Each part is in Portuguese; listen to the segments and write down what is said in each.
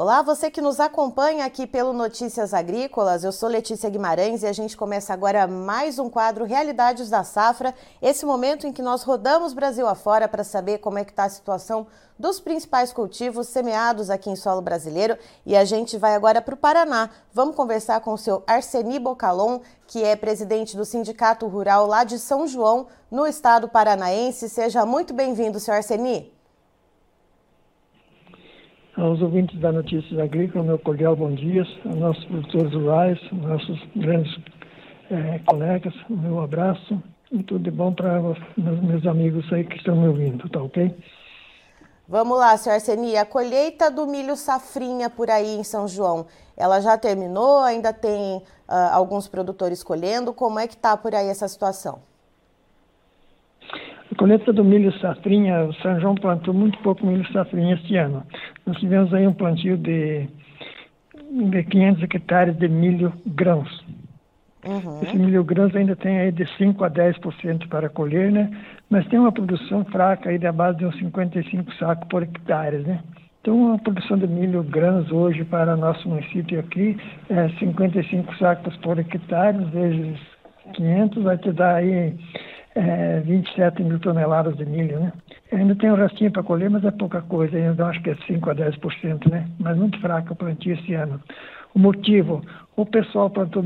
Olá, você que nos acompanha aqui pelo Notícias Agrícolas. Eu sou Letícia Guimarães e a gente começa agora mais um quadro Realidades da Safra, esse momento em que nós rodamos Brasil afora para saber como é que está a situação dos principais cultivos semeados aqui em solo brasileiro. E a gente vai agora para o Paraná. Vamos conversar com o seu Arseni Bocalon, que é presidente do Sindicato Rural lá de São João, no estado paranaense. Seja muito bem-vindo, senhor Arseni aos ouvintes da Notícias Agrícolas, meu cordial bom dia, aos nossos produtores rurais, nossos grandes é, colegas, meu abraço e tudo de bom para meus, meus amigos aí que estão me ouvindo, tá ok? Vamos lá, senhor Arseni, a colheita do milho safrinha por aí em São João, ela já terminou? Ainda tem uh, alguns produtores colhendo? Como é que está por aí essa situação? colheita do milho safrinha, o São João plantou muito pouco milho safrinha este ano. Nós tivemos aí um plantio de, de 500 hectares de milho grãos. Uhum. Esse milho grãos ainda tem aí de 5 a 10% para colher, né? Mas tem uma produção fraca aí da base de uns 55 sacos por hectare, né? Então, a produção de milho grãos hoje para nosso município aqui é 55 sacos por hectare, vezes 500, vai te dar aí é, 27 mil toneladas de milho, né? Ainda tem um restinho para colher, mas é pouca coisa, ainda acho que é 5 a 10%, né? Mas muito fraco o plantio esse ano. O motivo, o pessoal plantou,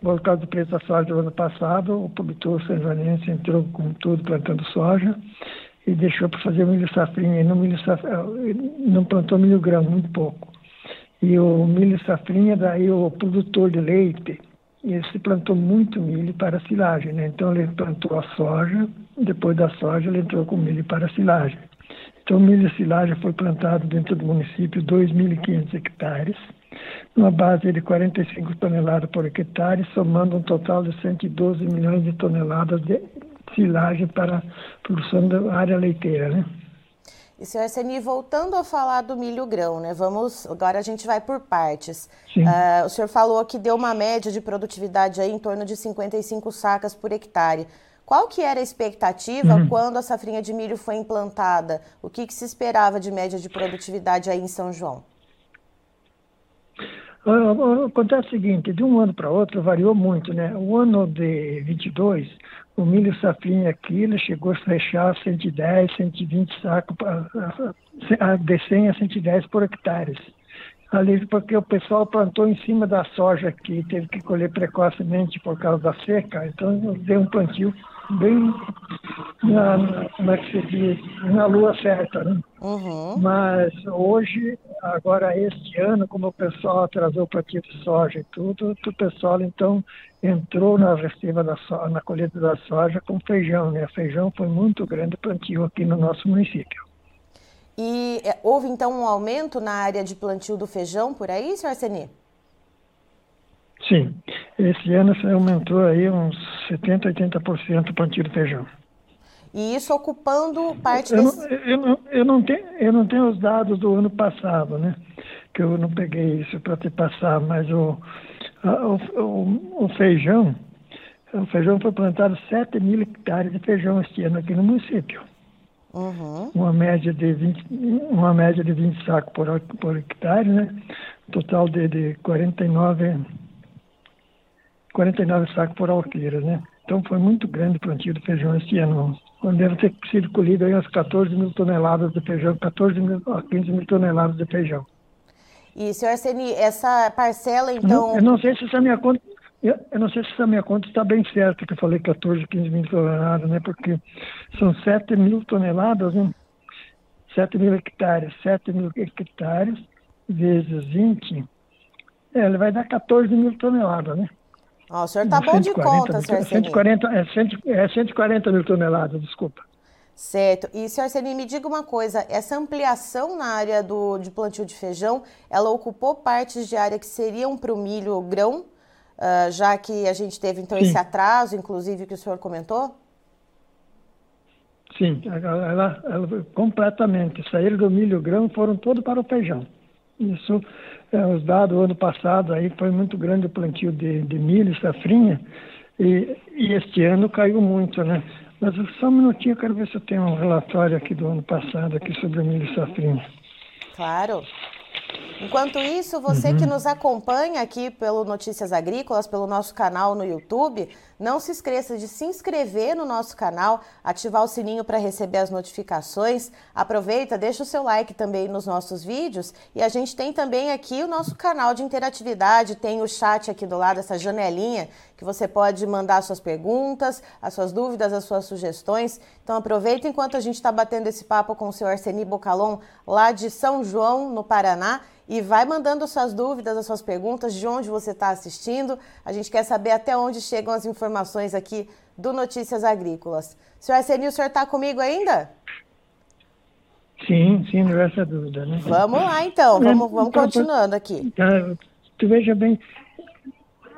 por causa do preço da soja do ano passado, o produtor sanjonense entrou com tudo plantando soja e deixou para fazer milho safrinha, e não, milho safrinha, não plantou milho grão, muito pouco. E o milho safrinha, daí o produtor de leite, e se plantou muito milho para silagem, né? Então ele plantou a soja, depois da soja ele entrou com milho para silagem. Então milho silagem foi plantado dentro do município 2.500 hectares, numa base de 45 toneladas por hectare, somando um total de 112 milhões de toneladas de silagem para a produção da área leiteira, né? E, senhor Arseni, voltando a falar do milho grão, né? Vamos, agora a gente vai por partes. Uh, o senhor falou que deu uma média de produtividade aí em torno de 55 sacas por hectare. Qual que era a expectativa uhum. quando a safrinha de milho foi implantada? O que, que se esperava de média de produtividade aí em São João? Acontece o seguinte, de um ano para outro variou muito, né? O ano de 22, o milho safrinha aqui, ele chegou a fechar 110, 120 sacos, de 100 a 110 por hectares. Ali, porque o pessoal plantou em cima da soja aqui, teve que colher precocemente por causa da seca, então deu um plantio bem na, como é que se diz, na lua certa, né? Uhum. Mas hoje, agora este ano, como o pessoal atrasou o plantio de soja e tudo, o pessoal então entrou na receba da soja, na colheita da soja com feijão, né? Feijão foi muito grande plantio aqui no nosso município. E é, houve então um aumento na área de plantio do feijão por aí, senhor Arseni? Sim, esse ano aumentou aí uns 70%, 80% o plantio de feijão. E isso ocupando parte eu desse... Eu, não, eu, não tenho, eu não tenho os dados do ano passado, né? Que eu não peguei isso para te passar, mas o, o, o, o, feijão, o feijão foi plantado 7 mil hectares de feijão este ano aqui no município. Uhum. Uma média de 20, uma média de 20 sacos por, por hectare, né? Total de, de 49, 49 sacos por alqueira, né? Então foi muito grande o plantio de feijão este ano. Deve ter sido colhido aí umas 14 mil toneladas de feijão, 14 mil a 15 mil toneladas de feijão. E, senhor Arseni, essa parcela, então... Não, eu não sei se essa minha conta eu, eu, não sei se essa minha conta está bem certa, que eu falei 14, 15 mil toneladas, né? Porque são 7 mil toneladas, né? 7 mil hectares. 7 mil hectares vezes 20, é, ele vai dar 14 mil toneladas, né? Ó, o senhor está bom de conta, senhor 140, é, 100, é 140 mil toneladas, desculpa. Certo. E, senhor Arseni, me diga uma coisa, essa ampliação na área do, de plantio de feijão, ela ocupou partes de área que seriam para o milho grão, uh, já que a gente teve então Sim. esse atraso, inclusive, que o senhor comentou? Sim, ela, ela completamente. Saíram do milho grão foram todos para o feijão. Isso, é, os dados do ano passado aí foi muito grande o plantio de, de milho, safrinha, e, e este ano caiu muito, né? Mas só um minutinho, eu quero ver se eu tenho um relatório aqui do ano passado aqui sobre o milho safrinha. Claro. Enquanto isso, você uhum. que nos acompanha aqui pelo Notícias Agrícolas, pelo nosso canal no YouTube, não se esqueça de se inscrever no nosso canal, ativar o sininho para receber as notificações. Aproveita, deixa o seu like também nos nossos vídeos. E a gente tem também aqui o nosso canal de interatividade, tem o chat aqui do lado, essa janelinha, que você pode mandar suas perguntas, as suas dúvidas, as suas sugestões. Então aproveita enquanto a gente está batendo esse papo com o senhor Arseni Bocalon, lá de São João, no Paraná e vai mandando suas dúvidas, as suas perguntas, de onde você está assistindo. A gente quer saber até onde chegam as informações aqui do Notícias Agrícolas. Senhor Arsenio, o senhor está comigo ainda? Sim, sim, não é essa dúvida. Né? Vamos lá então, vamos, vamos então, continuando aqui. Tá, tu veja bem,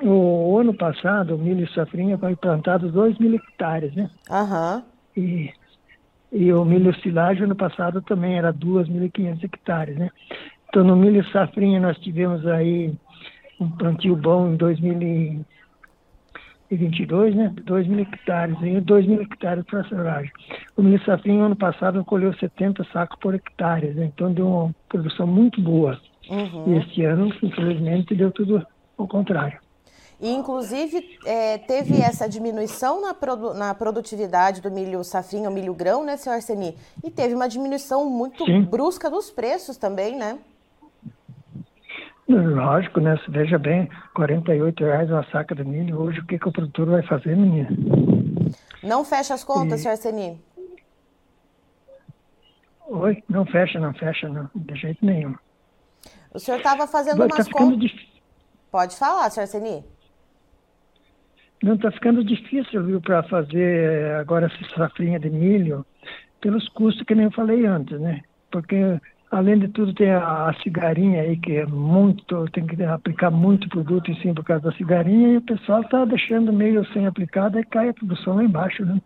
o ano passado o milho safrinha foi plantado 2 mil hectares, né? Aham. Uhum. E, e o milho silagem ano passado também era 2.500 hectares, né? Então, no milho safrinha, nós tivemos aí um plantio bom em 2022, né? 2 mil hectares, e 2 mil hectares para silagem. O milho safrinha, ano passado, colheu 70 sacos por hectare, né? então deu uma produção muito boa. Uhum. E este ano, infelizmente, deu tudo ao contrário. E, inclusive, é, teve essa diminuição na, produ na, produtividade do milho safrinha, o milho grão, né, senhor Arseni? E teve uma diminuição muito Sim. brusca dos preços também, né? Lógico, né? Você veja bem, 48 reais uma saca de milho. Hoje, o que, que o produtor vai fazer, menina? Não fecha as contas, e... senhor Arseni? Oi? Não fecha, não fecha, não. De jeito nenhum. O senhor estava fazendo Vai, umas tá contas... Dif... Pode falar, senhor Arseni. Não, está ficando difícil, viu, para fazer agora essa safrinha de milho, pelos custos que nem eu falei antes, né? Porque Além de tudo, tem a, a, cigarinha aí, que é muito, tem que aplicar muito produto em cima por causa da cigarinha, e o pessoal está deixando meio sem aplicada e cai a produção lá embaixo, né?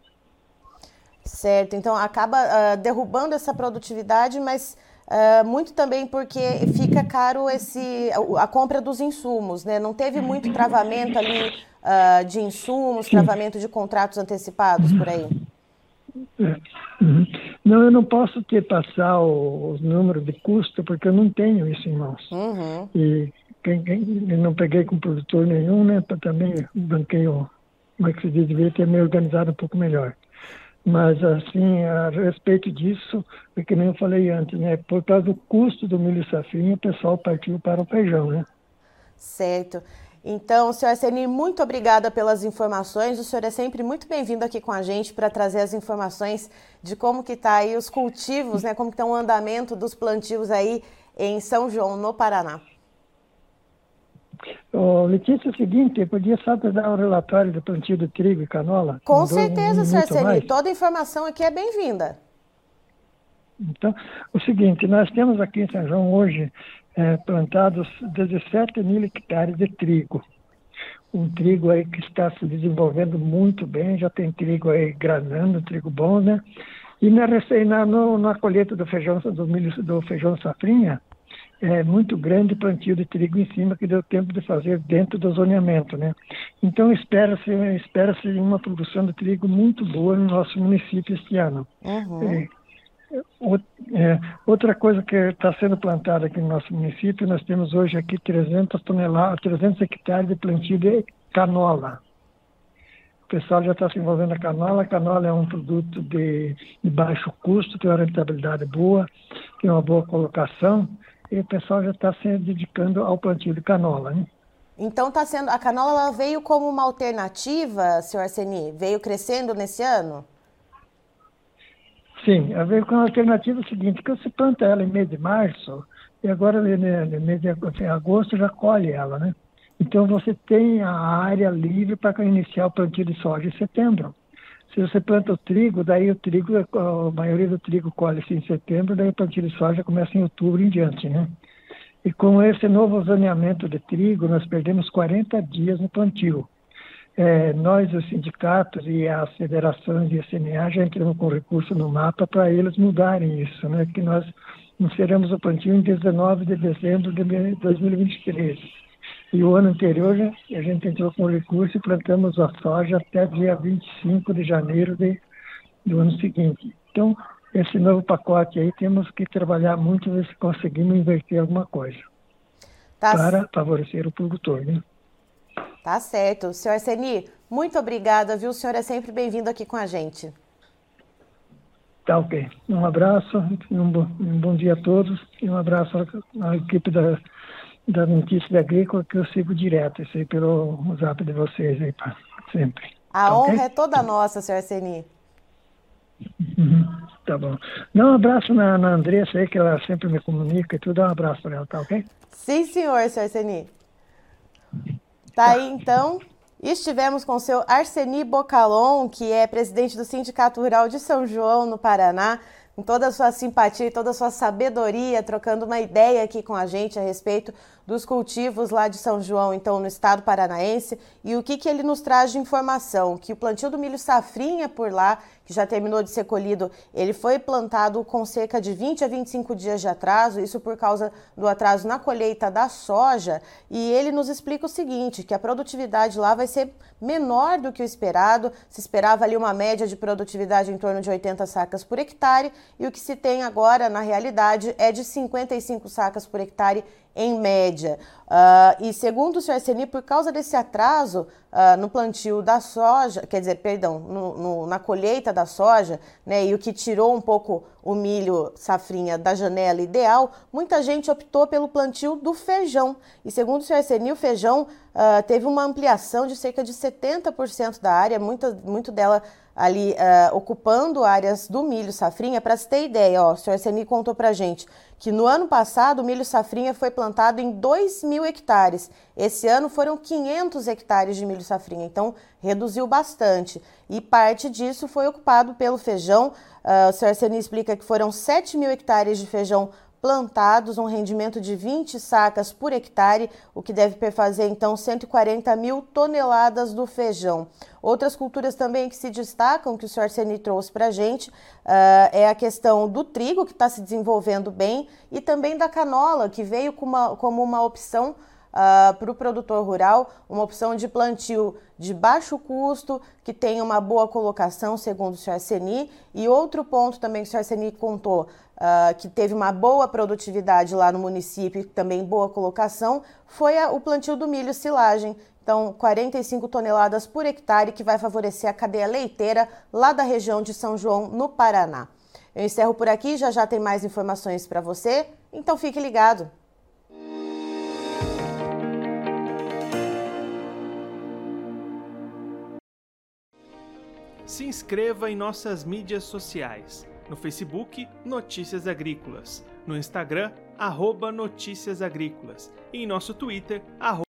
Certo, então acaba uh, derrubando essa produtividade, mas uh, muito também porque fica caro esse, a, a, compra dos insumos, né? Não teve muito travamento ali uh, de insumos, travamento de contratos antecipados por aí? É. Uhum. Não, eu não posso te passar o, o, número de custo porque eu não tenho isso em mãos. Uhum. E quem, quem, não peguei com produtor nenhum, né? Também banquei o, como é que se diz, devia ter me organizado um pouco melhor. Mas, assim, a respeito disso, é que nem eu falei antes, né? Por causa do custo do milho safrinha, o pessoal partiu para o feijão, né? Certo. Então, senhor Arseni, muito obrigada pelas informações. O senhor é sempre muito bem-vindo aqui com a gente para trazer as informações de como que está aí os cultivos, né? Como que está o andamento dos plantios aí em São João, no Paraná. Oh, Letícia, é o seguinte, podia só dar um relatório do plantio de trigo e canola? Com certeza, senhor Arseni. Toda informação aqui é bem-vinda. Então, o seguinte, nós temos aqui em São João hoje é, plantados 17 mil hectares de trigo. Um trigo aí que está se desenvolvendo muito bem, já tem trigo aí granando, trigo bom, né? E na, na, no, na colheita do feijão, do, milho, do feijão safrinha, é muito grande plantio de trigo em cima que deu tempo de fazer dentro do zoneamento, né? Então espera-se espera-se uma produção de trigo muito boa no nosso município este ano. Uhum. É, é, outra coisa que está sendo plantada aqui no nosso município, nós temos hoje aqui 300 toneladas, 300 hectares de plantio de canola. O pessoal já está se envolvendo na canola. A canola é um produto de, de baixo custo, tem uma rentabilidade boa, tem uma boa colocação, e o pessoal já está se dedicando ao plantio de canola. Né? Então está sendo a canola veio como uma alternativa, senhor Arseni? Veio crescendo nesse ano? Sim, a ver com a alternativa seguinte, que você planta ela em mês de março, e agora né, no mês de assim, agosto já colhe ela, né? Então você tem a área livre para iniciar o plantio de soja em setembro. Se você planta o trigo, daí o trigo, a maioria do trigo colhe-se em setembro, daí o plantio de soja começa em outubro em diante, né? E com esse novo zoneamento de trigo, nós perdemos 40 dias no plantio é, nós, os sindicatos e as federações e a CNA já entramos com recurso no mapa para eles mudarem isso, né? que nós inseramos o plantio em 19 de dezembro de 2023. E o ano anterior a gente entrou com recurso e plantamos a soja até dia 25 de janeiro de, do ano seguinte. Então, esse novo pacote aí temos que trabalhar muito ver se conseguimos inverter alguma coisa. tá para favorecer o produtor. Né? Tá certo. Senhor Seni, muito obrigada, viu? O senhor é sempre bem-vindo aqui com a gente. Tá ok. Um abraço, um bom, um bom dia a todos e um abraço à equipe da, da Notícia Agrícola que eu sigo direto, isso aí pelo zap de vocês aí, pra, sempre. A tá honra okay? é toda nossa, senhor Seni. Uhum, tá bom. Dá um abraço na, na Andressa aí, que ela sempre me comunica e tudo. Dá um abraço para ela, tá ok? Sim, senhor, senhor Seni. Tá aí, então. Estivemos com o seu Arseni Bocalon, que é presidente do Sindicato Rural de São João, no Paraná, com toda a sua simpatia e toda a sua sabedoria, trocando uma ideia aqui com a gente a respeito dos cultivos lá de São João, então no estado paranaense, e o que, que ele nos traz de informação, que o plantio do milho safrinha por lá, que já terminou de ser colhido, ele foi plantado com cerca de 20 a 25 dias de atraso, isso por causa do atraso na colheita da soja, e ele nos explica o seguinte, que a produtividade lá vai ser menor do que o esperado, se esperava ali uma média de produtividade em torno de 80 sacas por hectare, e o que se tem agora, na realidade, é de 55 sacas por hectare em média. Uh, e segundo o Sr. Arseni, por causa desse atraso uh, no plantio da soja, quer dizer, perdão, no, no, na colheita da soja, né, e o que tirou um pouco o milho safrinha da janela ideal, muita gente optou pelo plantio do feijão. E segundo o Sr. Arseni, o feijão uh, teve uma ampliação de cerca de 70% da área, muita, muito dela ali uh, ocupando áreas do milho safrinha. Para se ter ideia, ó, o senhor Seni contou para gente que no ano passado o milho safrinha foi plantado em 2 mil hectares. Esse ano foram 500 hectares de milho safrinha, então reduziu bastante. E parte disso foi ocupado pelo feijão. Uh, o senhor Seni explica que foram 7 mil hectares de feijão plantados, um rendimento de 20 sacas por hectare, o que deve perfazer então 140 mil toneladas do feijão. Outras culturas também que se destacam, que o senhor Arseni trouxe para a gente, uh, é a questão do trigo, que está se desenvolvendo bem, e também da canola, que veio como uma, como uma opção Uh, ah, para o produtor rural, uma opção de plantio de baixo custo, que tem uma boa colocação, segundo o senhor Arseni. E outro ponto também que o senhor Arseni contou, uh, que teve uma boa produtividade lá no município, também boa colocação, foi a, o plantio do milho silagem. Então, 45 toneladas por hectare, que vai favorecer a cadeia leiteira lá da região de São João, no Paraná. Eu encerro por aqui, já já tem mais informações para você, então fique ligado. Se inscreva em nossas mídias sociais. No Facebook Notícias Agrícolas, no Instagram arroba Notícias Agrícolas. E em nosso Twitter arroba